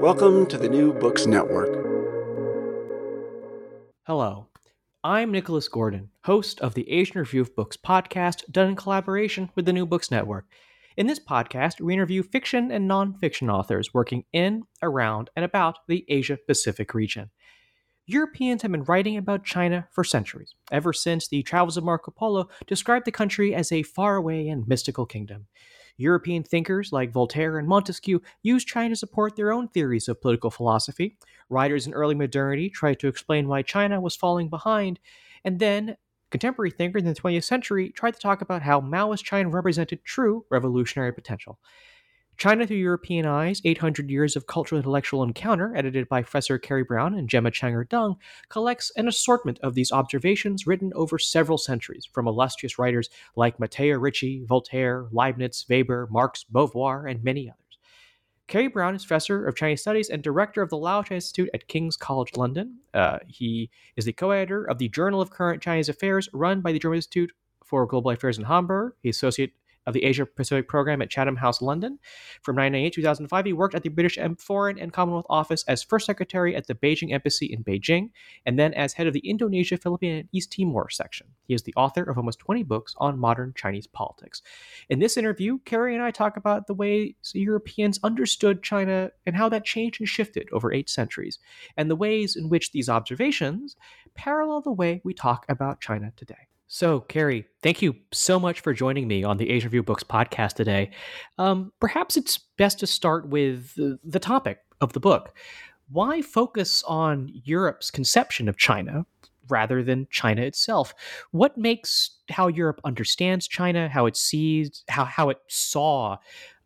Welcome to the New Books Network. Hello. I'm Nicholas Gordon, host of the Asian Review of Books podcast, done in collaboration with the New Books Network. In this podcast, we interview fiction and nonfiction authors working in, around, and about the Asia Pacific region. Europeans have been writing about China for centuries, ever since the travels of Marco Polo described the country as a faraway and mystical kingdom. European thinkers like Voltaire and Montesquieu used China to support their own theories of political philosophy. Writers in early modernity tried to explain why China was falling behind. And then, contemporary thinkers in the 20th century tried to talk about how Maoist China represented true revolutionary potential. China Through European Eyes 800 Years of Cultural Intellectual Encounter, edited by Professor Kerry Brown and Gemma Chenger Deng, collects an assortment of these observations written over several centuries from illustrious writers like Matteo Ricci, Voltaire, Leibniz, Weber, Marx, Beauvoir, and many others. Kerry Brown is professor of Chinese Studies and director of the Lau Institute at King's College London. Uh, he is the co-editor of the Journal of Current Chinese Affairs, run by the German Institute for Global Affairs in Hamburg. He's associate of the Asia Pacific Program at Chatham House, London. From 1998 to 2005, he worked at the British Foreign and Commonwealth Office as First Secretary at the Beijing Embassy in Beijing, and then as head of the Indonesia, Philippine, and East Timor section. He is the author of almost 20 books on modern Chinese politics. In this interview, Kerry and I talk about the ways Europeans understood China and how that changed and shifted over eight centuries, and the ways in which these observations parallel the way we talk about China today. So, Kerry, thank you so much for joining me on the Asian Review Books podcast today. Um, perhaps it's best to start with the, the topic of the book. Why focus on Europe's conception of China rather than China itself? What makes how Europe understands China, how it sees, how, how it saw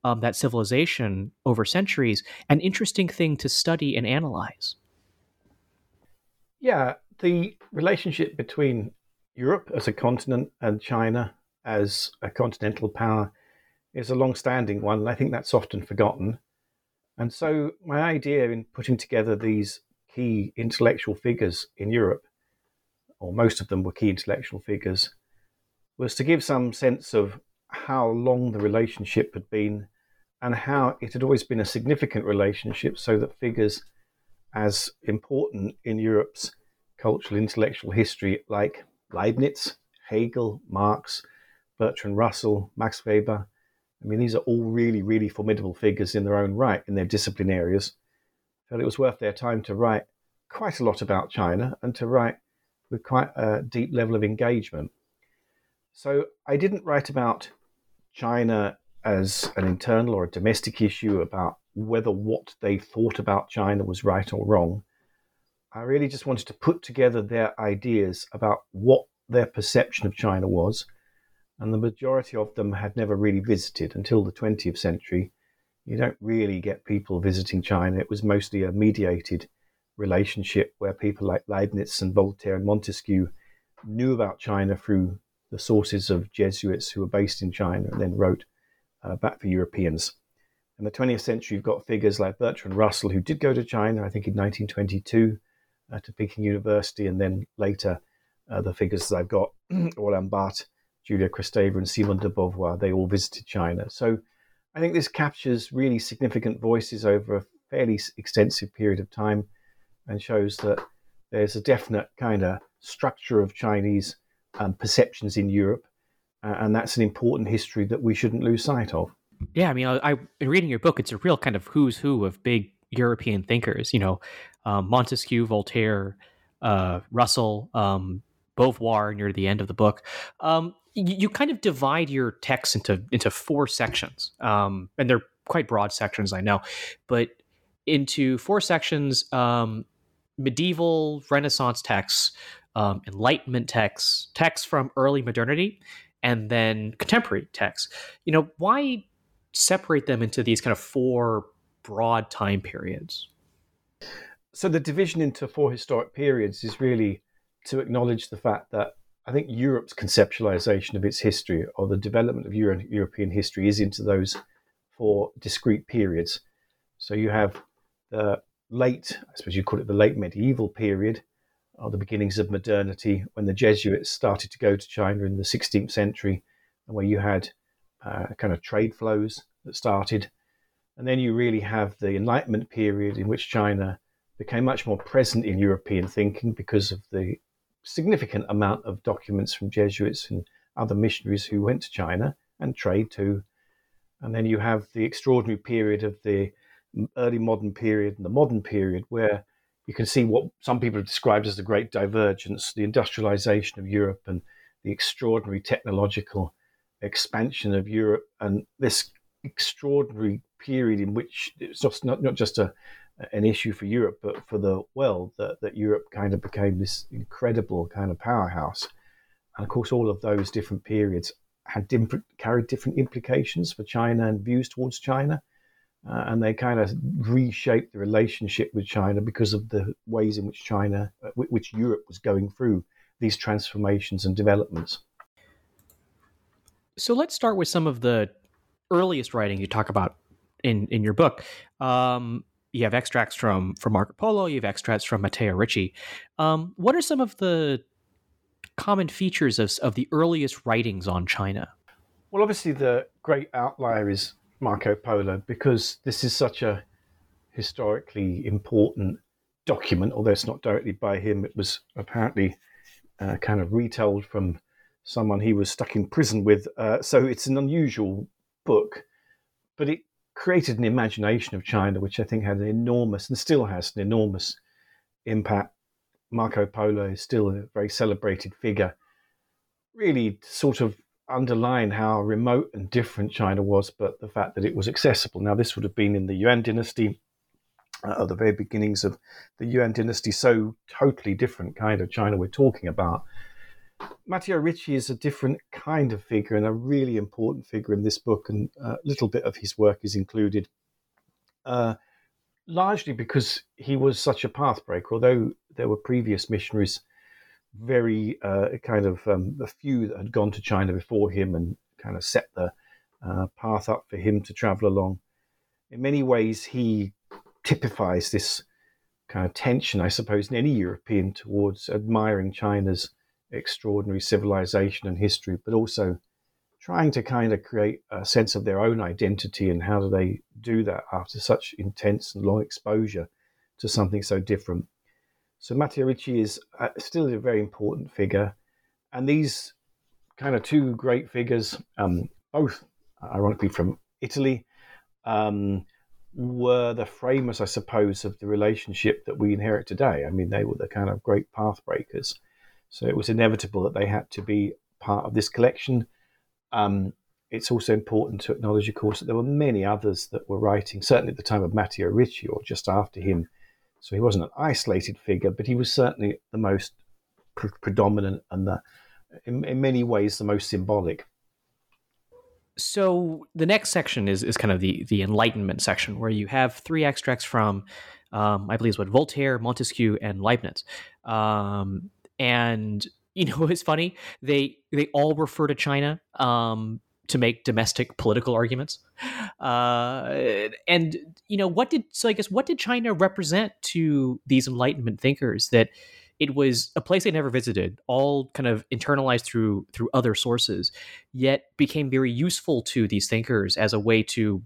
um, that civilization over centuries, an interesting thing to study and analyze? Yeah, the relationship between Europe as a continent and China as a continental power is a long standing one, and I think that's often forgotten. And so, my idea in putting together these key intellectual figures in Europe, or most of them were key intellectual figures, was to give some sense of how long the relationship had been and how it had always been a significant relationship, so that figures as important in Europe's cultural intellectual history, like Leibniz, Hegel, Marx, Bertrand Russell, Max Weber. I mean, these are all really, really formidable figures in their own right in their discipline areas. Felt it was worth their time to write quite a lot about China and to write with quite a deep level of engagement. So I didn't write about China as an internal or a domestic issue about whether what they thought about China was right or wrong. I really just wanted to put together their ideas about what their perception of China was. And the majority of them had never really visited until the 20th century. You don't really get people visiting China. It was mostly a mediated relationship where people like Leibniz and Voltaire and Montesquieu knew about China through the sources of Jesuits who were based in China and then wrote uh, back for Europeans. In the 20th century, you've got figures like Bertrand Russell, who did go to China, I think in 1922, uh, to Peking University, and then later uh, the figures that I've got, Roland Barthes, Julia Kristeva, and Simone de Beauvoir, they all visited China. So I think this captures really significant voices over a fairly extensive period of time and shows that there's a definite kind of structure of Chinese um, perceptions in Europe, uh, and that's an important history that we shouldn't lose sight of. Yeah, I mean, I, I in reading your book, it's a real kind of who's who of big European thinkers. You know, um, Montesquieu, Voltaire, uh, Russell, um, Beauvoir near the end of the book. Um, you, you, kind of divide your text into into four sections, um, and they're quite broad sections, I know, but into four sections: um, medieval Renaissance texts, um, Enlightenment texts, texts from early modernity, and then contemporary texts. You know, why separate them into these kind of four broad time periods? So the division into four historic periods is really to acknowledge the fact that I think Europe's conceptualization of its history or the development of Euro- European history is into those four discrete periods. So you have the late, I suppose you call it the late medieval period, or the beginnings of modernity, when the Jesuits started to go to China in the 16th century, and where you had uh, kind of trade flows that started. And then you really have the Enlightenment period in which China became much more present in European thinking because of the significant amount of documents from Jesuits and other missionaries who went to China and trade too. And then you have the extraordinary period of the early modern period and the modern period where you can see what some people have described as the great divergence, the industrialization of Europe and the extraordinary technological expansion of Europe and this extraordinary period in which it's just not, not just a, an issue for Europe, but for the world, that, that Europe kind of became this incredible kind of powerhouse. And of course, all of those different periods had different, carried different implications for China and views towards China. Uh, and they kind of reshaped the relationship with China because of the ways in which China, uh, which Europe was going through these transformations and developments. So let's start with some of the earliest writing you talk about in in your book. Um, you have extracts from from Marco Polo. You have extracts from Matteo Ricci. Um, what are some of the common features of of the earliest writings on China? Well, obviously the great outlier is Marco Polo because this is such a historically important document, although it's not directly by him. It was apparently uh, kind of retold from someone he was stuck in prison with. Uh, so it's an unusual book, but it created an imagination of China, which I think had an enormous and still has an enormous impact. Marco Polo is still a very celebrated figure, really sort of underline how remote and different China was, but the fact that it was accessible. Now, this would have been in the Yuan dynasty, uh, at the very beginnings of the Yuan dynasty, so totally different kind of China we're talking about. Matteo Ricci is a different kind of figure and a really important figure in this book, and a little bit of his work is included. Uh, largely because he was such a pathbreaker, although there were previous missionaries very uh, kind of um, a few that had gone to China before him and kind of set the uh, path up for him to travel along. In many ways, he typifies this kind of tension, I suppose, in any European towards admiring China's extraordinary civilization and history, but also trying to kind of create a sense of their own identity and how do they do that after such intense and long exposure to something so different. So Matteo Ricci is uh, still a very important figure, and these kind of two great figures, um, both ironically from Italy, um, were the framers, I suppose, of the relationship that we inherit today. I mean, they were the kind of great path breakers. So it was inevitable that they had to be part of this collection. Um, it's also important to acknowledge, of course, that there were many others that were writing, certainly at the time of Matteo Ricci or just after him, so he wasn't an isolated figure, but he was certainly the most pre- predominant and the, in, in many ways, the most symbolic. So the next section is is kind of the the Enlightenment section, where you have three extracts from, um, I believe, what Voltaire, Montesquieu, and Leibniz, um, and you know it's funny they they all refer to China. Um, to make domestic political arguments. Uh, and you know, what did so I guess what did China represent to these Enlightenment thinkers that it was a place they never visited, all kind of internalized through through other sources, yet became very useful to these thinkers as a way to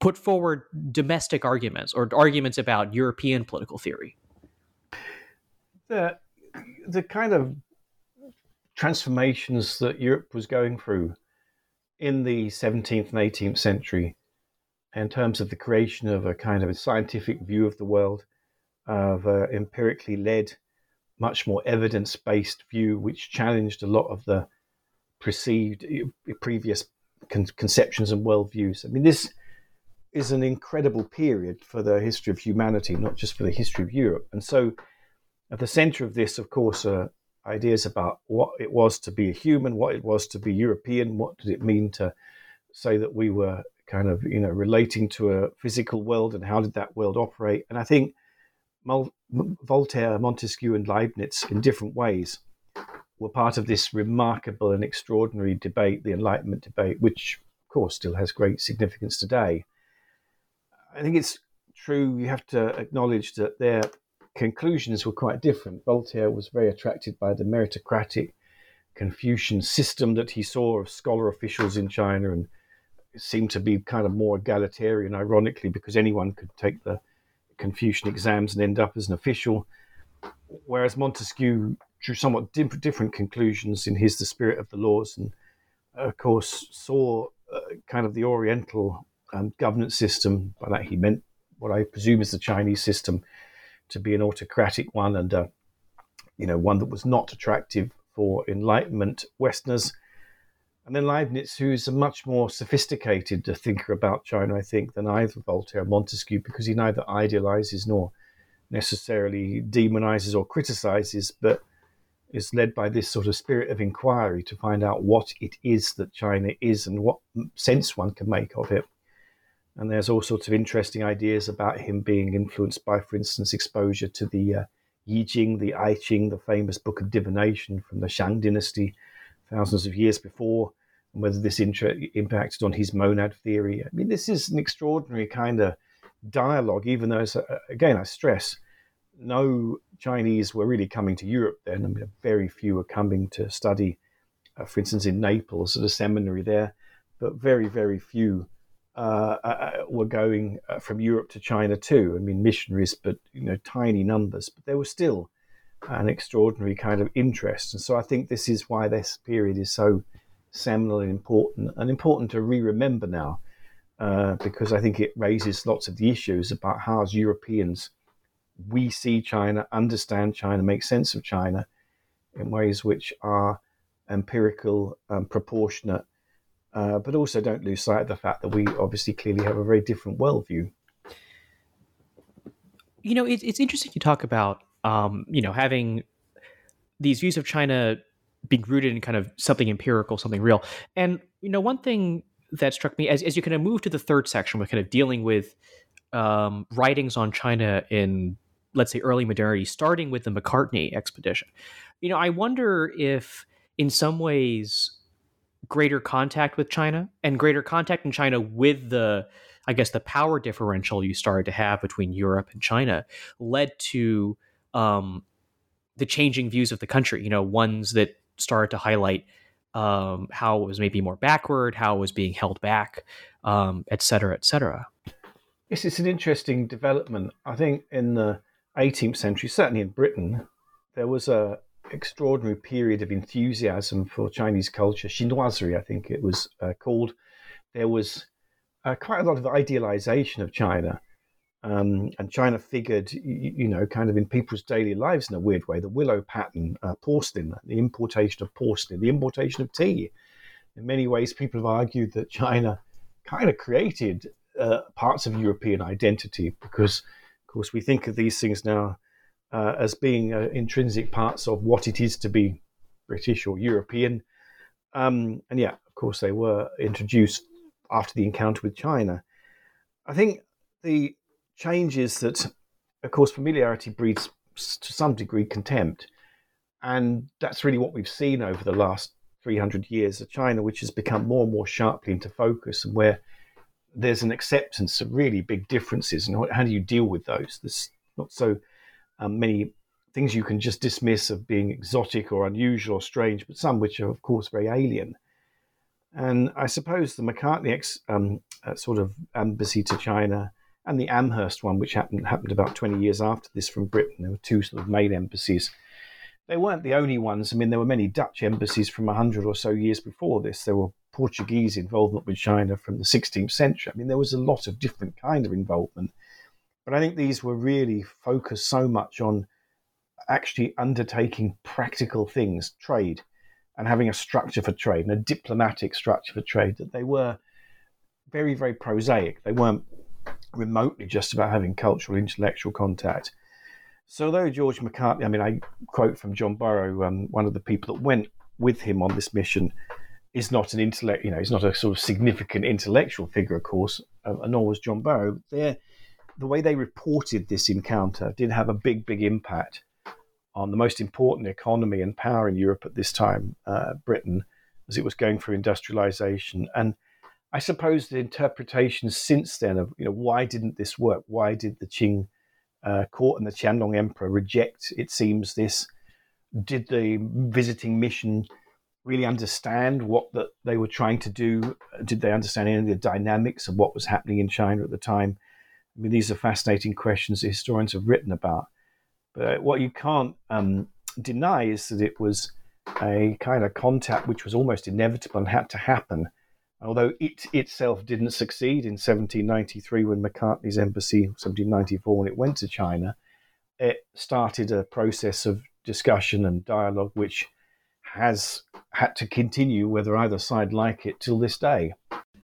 put forward domestic arguments or arguments about European political theory. The the kind of transformations that Europe was going through in the 17th and 18th century in terms of the creation of a kind of a scientific view of the world, of an empirically led, much more evidence based view, which challenged a lot of the perceived eh, previous con- conceptions and worldviews. I mean, this is an incredible period for the history of humanity, not just for the history of Europe. And so, at the center of this, of course, are ideas about what it was to be a human, what it was to be European, what did it mean to say that we were kind of, you know, relating to a physical world and how did that world operate. And I think Voltaire, Montesquieu, and Leibniz, in different ways, were part of this remarkable and extraordinary debate, the Enlightenment debate, which, of course, still has great significance today. I think it's true, you have to acknowledge that their conclusions were quite different. Voltaire was very attracted by the meritocratic Confucian system that he saw of scholar officials in China and seemed to be kind of more egalitarian, ironically, because anyone could take the Confucian exams and end up as an official. Whereas Montesquieu drew somewhat different conclusions in his The Spirit of the Laws and, of course, saw uh, kind of the Oriental um, governance system. By that, he meant what I presume is the Chinese system to be an autocratic one and, uh, you know, one that was not attractive for Enlightenment Westerners. And then Leibniz, who's a much more sophisticated thinker about China, I think, than either Voltaire or Montesquieu, because he neither idealizes nor necessarily demonizes or criticizes, but is led by this sort of spirit of inquiry to find out what it is that China is and what sense one can make of it. And there's all sorts of interesting ideas about him being influenced by, for instance, exposure to the uh, Yi Jing, the I Ching, the famous book of divination from the Shang dynasty thousands of years before, and whether this inter- impacted on his monad theory. I mean, this is an extraordinary kind of dialogue, even though, uh, again, I stress, no Chinese were really coming to Europe then. I mean, very few were coming to study, uh, for instance, in Naples at a seminary there, but very, very few uh, uh, uh, were going uh, from Europe to China too. I mean, missionaries, but you know, tiny numbers. But there was still an extraordinary kind of interest, and so I think this is why this period is so seminal and important, and important to re-remember now, uh, because I think it raises lots of the issues about how as Europeans we see China, understand China, make sense of China in ways which are empirical, and proportionate, uh, but also don't lose sight of the fact that we obviously clearly have a very different worldview. You know, it's it's interesting you talk about um, you know having these views of China being rooted in kind of something empirical, something real. And you know, one thing that struck me as as you kind of move to the third section, with kind of dealing with um, writings on China in let's say early modernity, starting with the Macartney expedition. You know, I wonder if in some ways greater contact with China and greater contact in China with the I guess the power differential you started to have between Europe and China led to um, the changing views of the country. You know, ones that started to highlight um, how it was maybe more backward, how it was being held back, um, et cetera, et cetera. Yes, it's an interesting development. I think in the 18th century, certainly in Britain, there was a extraordinary period of enthusiasm for Chinese culture, chinoiserie, I think it was uh, called. There was uh, quite a lot of idealization of China. Um, and China figured, you, you, know, kind of in people's daily lives in a weird way. The willow pattern, uh, porcelain, the importation of porcelain, the importation of tea. In many ways, people have argued that China kind of created uh, parts of European identity because, of course, we think of these things now uh, as being uh, intrinsic parts of what it is to be British or European. Um, and yeah, of course, they were introduced after the encounter with China. I think the changes that, of course, familiarity breeds to some degree contempt. And that's really what we've seen over the last 300 years, of China which has become more and more sharply into focus and where there's an acceptance of really big differences. And how do you deal with those? There's not so um, many things you can just dismiss of being exotic or unusual or strange, but some which are, of course, very alien. And I suppose the Macartney ex, um, uh, sort of embassy to China and the Amherst one, which happened happened about 20 years after this from Britain. There were two sort of main embassies. They weren't the only ones. I mean, there were many Dutch embassies from 100 or so years before this. There were Portuguese involvement with China from the 16th century. I mean, there was a lot of different kind of involvement. But I think these were really focused so much on actually undertaking practical things, trade, and having a structure for trade and a diplomatic structure for trade that they were very, very prosaic. They weren't remotely just about having cultural, intellectual contact. So, although George Macartney, I mean, I quote from John Barrow, um, one of the people that went with him on this mission, is not an intellect, you know, he's not a sort of significant intellectual figure, of course, uh, nor was John Barrow. There, the way they reported this encounter did have a big, big impact on the most important economy and power in Europe at this time, uh, Britain, as it was going through industrialization. And I suppose the interpretations since then of, you know, why didn't this work? Why did the Qing uh, court and the Qianlong emperor reject, it seems, this? Did the visiting mission really understand what that they were trying to do? Did they understand any of the dynamics of what was happening in China at the time? I mean, these are fascinating questions that historians have written about. But what you can't um, deny is that it was a kind of contact which was almost inevitable and had to happen. Although it itself didn't succeed in 1793 when Macartney's embassy, 1794 when it went to China, it started a process of discussion and dialogue which has had to continue, whether either side like it, till this day.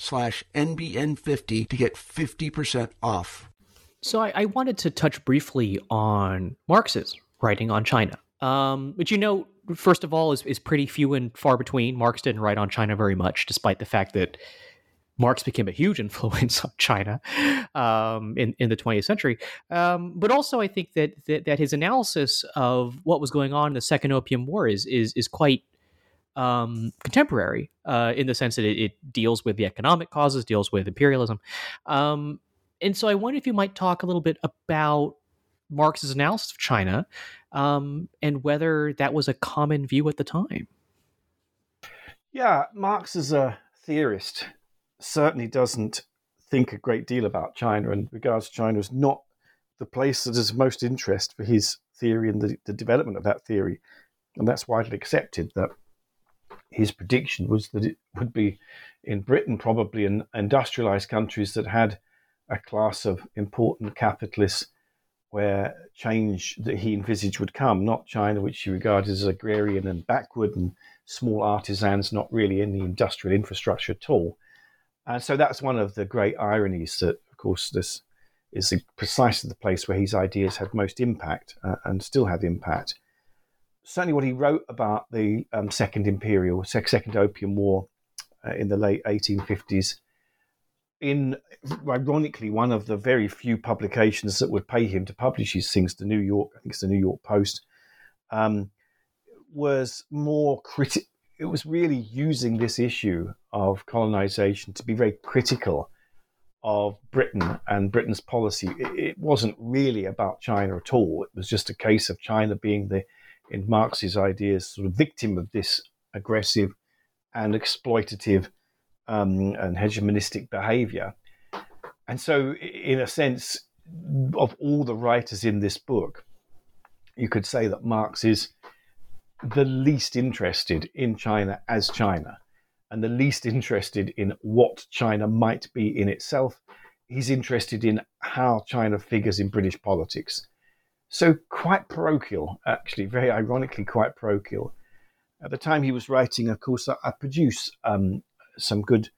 slash NBN50 to get 50% off. So I, I, wanted to touch briefly on Marx's writing on China, um, which you know, first of all, is, is pretty few and far between. Marx didn't write on China very much, despite the fact that Marx became a huge influence on China um, in, in the 20th century. Um, but also, I think that, that, that his analysis of what was going on in the Second Opium War is is is quite um, contemporary uh, in the sense that it, it, deals with the economic causes, deals with imperialism. Um, and so I wonder if you might talk a little bit about Marx's analysis of China um, and whether that was a common view at the time. Yeah, Marx as a theorist certainly doesn't think a great deal about China and regards China as not the place that is most interest for his theory and the, the development of that theory. And that's widely accepted that his prediction was that it would be in Britain, probably in industrialized countries that had a class of important capitalists where change that he envisaged would come, not China, which he regarded as agrarian and backward and small artisans, not really in the industrial infrastructure at all. And so that's one of the great ironies that, of course, this is precisely the place where his ideas had most impact uh, and still have impact certainly what he wrote about the um, Second Imperial, Second Opium War uh, in the late 1850s, in ironically one of the very few publications that would pay him to publish his things, the New York, I think it's the New York Post, um, was more critical. It was really using this issue of colonization to be very critical of Britain and Britain's policy. It, it wasn't really about China at all. It was just a case of China being the in Marx's ideas, sort of victim of this aggressive and exploitative um, and hegemonistic behavior. And so, in a sense, of all the writers in this book, you could say that Marx is the least interested in China as China and the least interested in what China might be in itself. He's interested in how China figures in British politics. So, quite parochial, actually, very ironically, quite parochial. At the time he was writing, of course, I, I produce um, some good,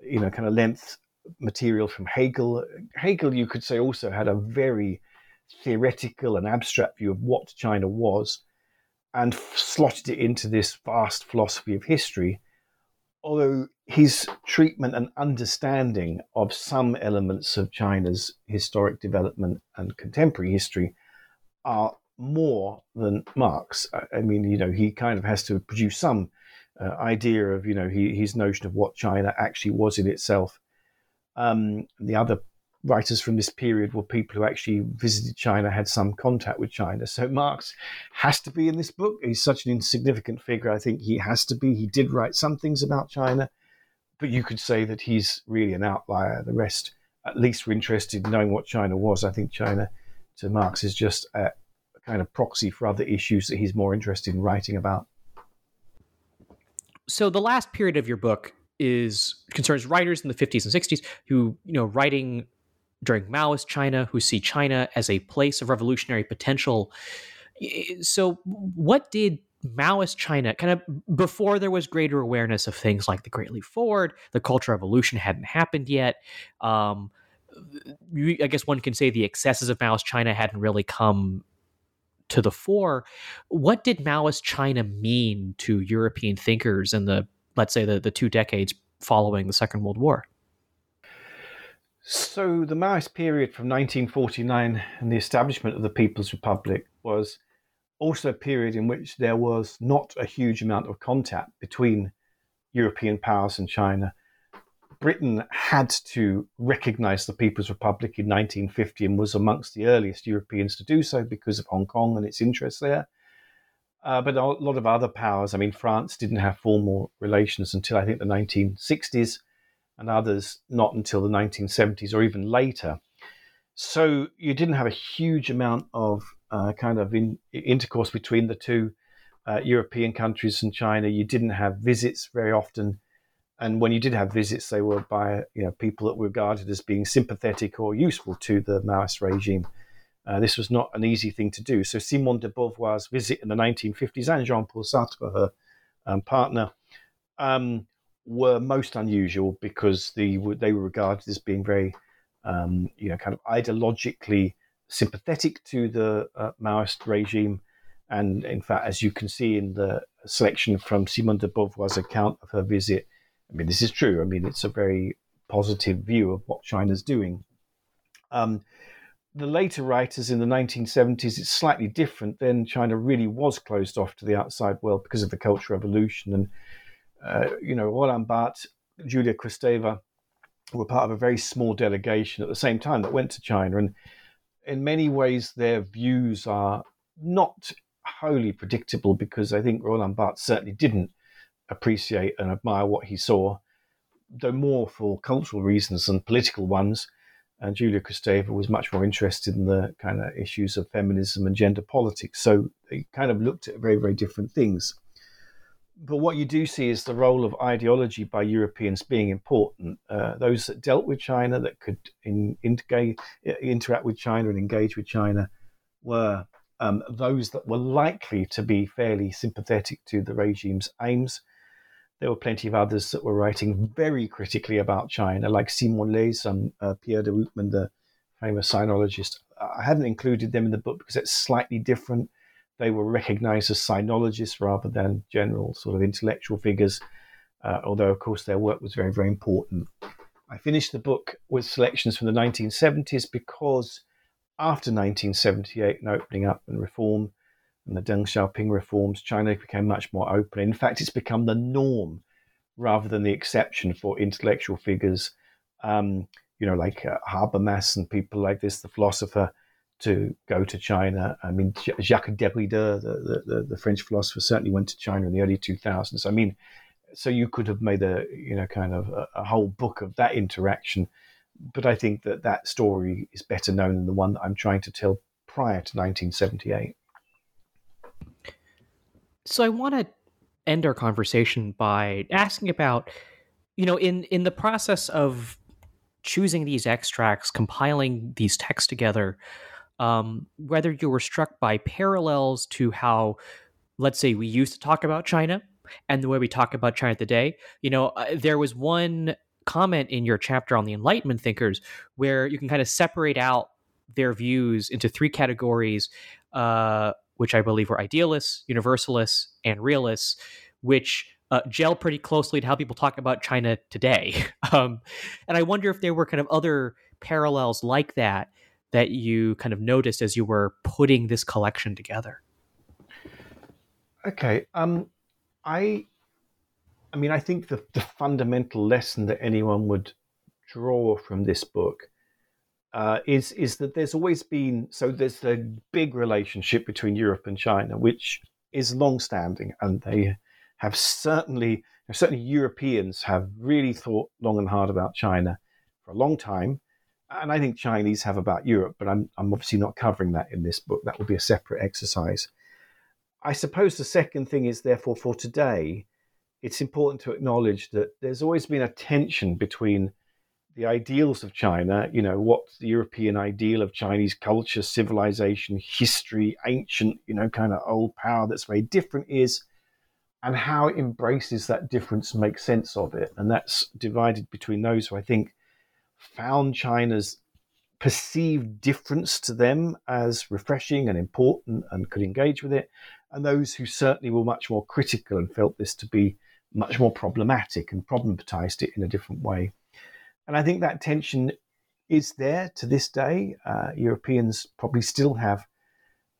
you know, kind of length material from Hegel. Hegel, you could say, also had a very theoretical and abstract view of what China was and slotted it into this vast philosophy of history. Although his treatment and understanding of some elements of China's historic development and contemporary history are more than Marx. I mean, you know, he kind of has to produce some uh, idea of, you know, he, his notion of what China actually was in itself. Um, the other writers from this period were people who actually visited China, had some contact with China. So Marx has to be in this book. He's such an insignificant figure. I think he has to be. He did write some things about China, but you could say that he's really an outlier. The rest, at least, were interested in knowing what China was. I think China, to Marx, is just a, kind of proxy for other issues that he's more interested in writing about. So the last period of your book is concerns writers in the 50s and 60s who, you know, writing during Maoist China who see China as a place of revolutionary potential. So, what did Maoist China, kind of before there was greater awareness of things like the Great Leap Forward, the Cultural Revolution hadn't happened yet. Um, I guess one can say the excesses of Maoist China hadn't really come to the fore. What did Maoist China mean to European thinkers in the, let's say, the, the two decades following the Second World War? So, the Maoist period from 1949 and the establishment of the People's Republic was also a period in which there was not a huge amount of contact between European powers and China. Britain had to recognize the People's Republic in 1950 and was amongst the earliest Europeans to do so because of Hong Kong and its interests there. Uh, but a lot of other powers, I mean, France didn't have formal relations until I think the 1960s and others not until the 1970s or even later. So you didn't have a huge amount of uh, kind of in, intercourse between the two uh, European countries and China. You didn't have visits very often, and when you did have visits, they were by you know people that were regarded as being sympathetic or useful to the Maoist regime. Uh, this was not an easy thing to do. So Simone de Beauvoir's visit in the 1950s and Jean-Paul Sartre, her um, partner, um, were most unusual because the, they were regarded as being very, um, you know, kind of ideologically sympathetic to the uh, Maoist regime. And in fact, as you can see in the selection from Simone de Beauvoir's account of her visit, I mean, this is true. I mean, it's a very positive view of what China's doing. Um, the later writers in the 1970s, it's slightly different. Then China really was closed off to the outside world because of the Cultural Revolution and uh, you know, Roland Barthes, Julia Kristeva were part of a very small delegation at the same time that went to China. And in many ways, their views are not wholly predictable because I think Roland Barthes certainly didn't appreciate and admire what he saw, though more for cultural reasons than political ones. And Julia Kristeva was much more interested in the kind of issues of feminism and gender politics. So they kind of looked at very, very different things but what you do see is the role of ideology by Europeans being important. Uh, those that dealt with China, that could in, integrate, interact with China and engage with China, were um, those that were likely to be fairly sympathetic to the regime's aims. There were plenty of others that were writing very critically about China, like Simon Leys and uh, Pierre de Ruckman, the famous sinologist. I hadn't included them in the book because it's slightly different they were recognized as sinologists rather than general sort of intellectual figures, uh, although, of course, their work was very, very important. I finished the book with selections from the 1970s because after 1978 and opening up and reform and the Deng Xiaoping reforms, China became much more open. In fact, it's become the norm rather than the exception for intellectual figures, um, you know, like uh, Habermas and people like this, the philosopher, to go to China. I mean, Jacques Derrida, the, the, the, French philosopher, certainly went to China in the early 2000s. I mean, so you could have made a you know kind of a, a, whole book of that interaction but i think that that story is better known than the one that i'm trying to tell prior to 1978 so i want to end our conversation by asking about you know in in the process of choosing these extracts compiling these texts together um, whether you were struck by parallels to how let's say we used to talk about china and the way we talk about China today. You know, uh, there was one comment in your chapter on the Enlightenment thinkers where you can kind of separate out their views into three categories, uh, which I believe were idealists, universalists, and realists, which uh, gel pretty closely to how people talk about China today. Um, and I wonder if there were kind of other parallels like that that you kind of noticed as you were putting this collection together. Okay. Um, I, I mean, I think the, the fundamental lesson that anyone would draw from this book uh, is is that there's always been so there's a big relationship between Europe and China, which is long-standing, and they have certainly certainly Europeans have really thought long and hard about China for a long time, and I think Chinese have about Europe, but I'm I'm obviously not covering that in this book. That will be a separate exercise. I suppose the second thing is, therefore, for today, it's important to acknowledge that there's always been a tension between the ideals of China, you know, what's the European ideal of Chinese culture, civilization, history, ancient, you know, kind of old power that's very different is, and how it embraces that difference makes sense of it. And that's divided between those who I think found China's perceived difference to them as refreshing and important and could engage with it, and those who certainly were much more critical and felt this to be much more problematic and problematized it in a different way. And I think that tension is there to this day. Uh, Europeans probably still have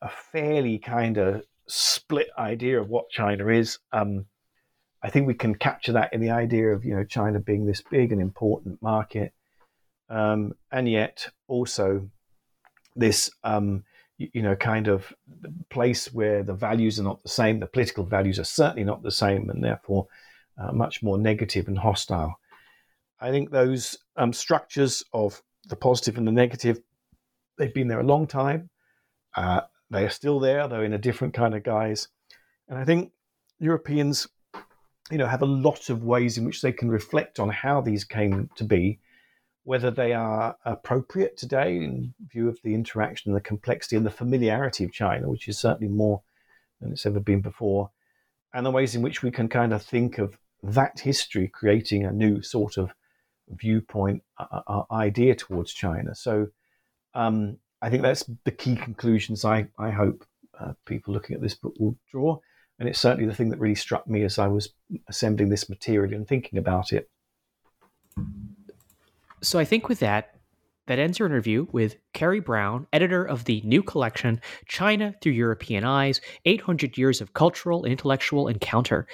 a fairly kind of split idea of what China is. Um, I think we can capture that in the idea of you know China being this big and important market, um, and yet also this um, you know, kind of place where the values are not the same, the political values are certainly not the same, and therefore uh, much more negative and hostile. I think those um, structures of the positive and the negative, they've been there a long time. Uh, they are still there, though in a different kind of guise. And I think Europeans, you know, have a lot of ways in which they can reflect on how these came to be whether they are appropriate today in view of the interaction the complexity and the familiarity of China, which is certainly more than it's ever been before, and the ways in which we can kind of think of that history creating a new sort of viewpoint uh, uh, idea towards China. So um, I think that's the key conclusions I, I hope uh, people looking at this book will draw. And it's certainly the thing that really struck me as I was assembling this material and thinking about it. So I think with that, that ends our interview with Kerry Brown, editor of the new collection, China Through European Eyes 800 Years of Cultural and Intellectual Encounter.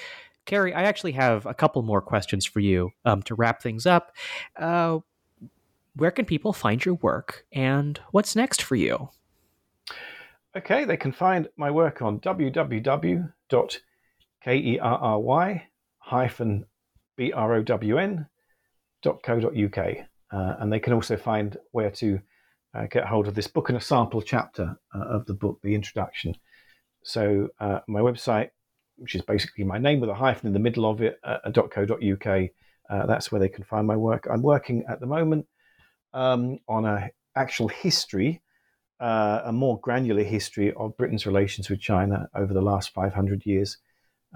Kerry, I actually have a couple more questions for you um, to wrap things up. Uh, where can people find your work and what's next for you? Okay, they can find my work on www.kerry-brown.co.uk. Uh, and they can also find where to uh, get hold of this book and a sample chapter uh, of the book, the introduction. So uh, my website, which is basically my name with a hyphen in the middle of it, uh, .co.uk, uh, that's where they can find my work. I'm working at the moment um, on a actual history, a more granular history of Britain's relations with China over the last 500 years.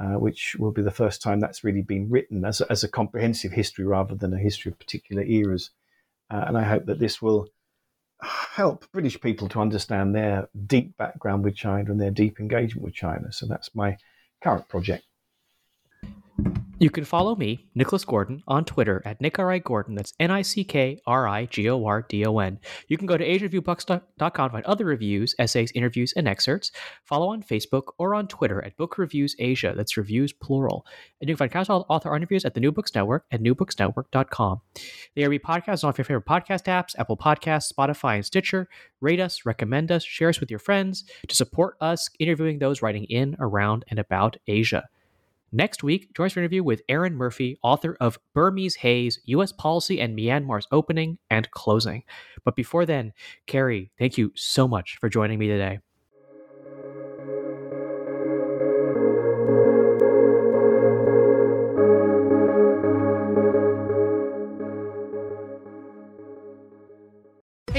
Uh, which will be the first time that's really been written as a, as a comprehensive history rather than a history of particular eras. Uh, and I hope that this will help British people to understand their deep background with China and their deep engagement with China. So that's my current project. You can follow me, Nicholas Gordon, on Twitter at Nick R. I. Gordon. That's N I C K R I G O R D O N. You can go to AsianReviewBooks.com to find other reviews, essays, interviews, and excerpts. Follow on Facebook or on Twitter at Book Reviews Asia. That's reviews plural. And you can find countless author interviews at the New Books Network at newbooksnetwork.com. The ARB podcast on all your favorite podcast apps, Apple Podcasts, Spotify, and Stitcher. Rate us, recommend us, share us with your friends to support us interviewing those writing in, around, and about Asia. Next week, join us for an interview with Erin Murphy, author of Burmese Haze, U.S. Policy and Myanmar's Opening and Closing. But before then, Kerry, thank you so much for joining me today.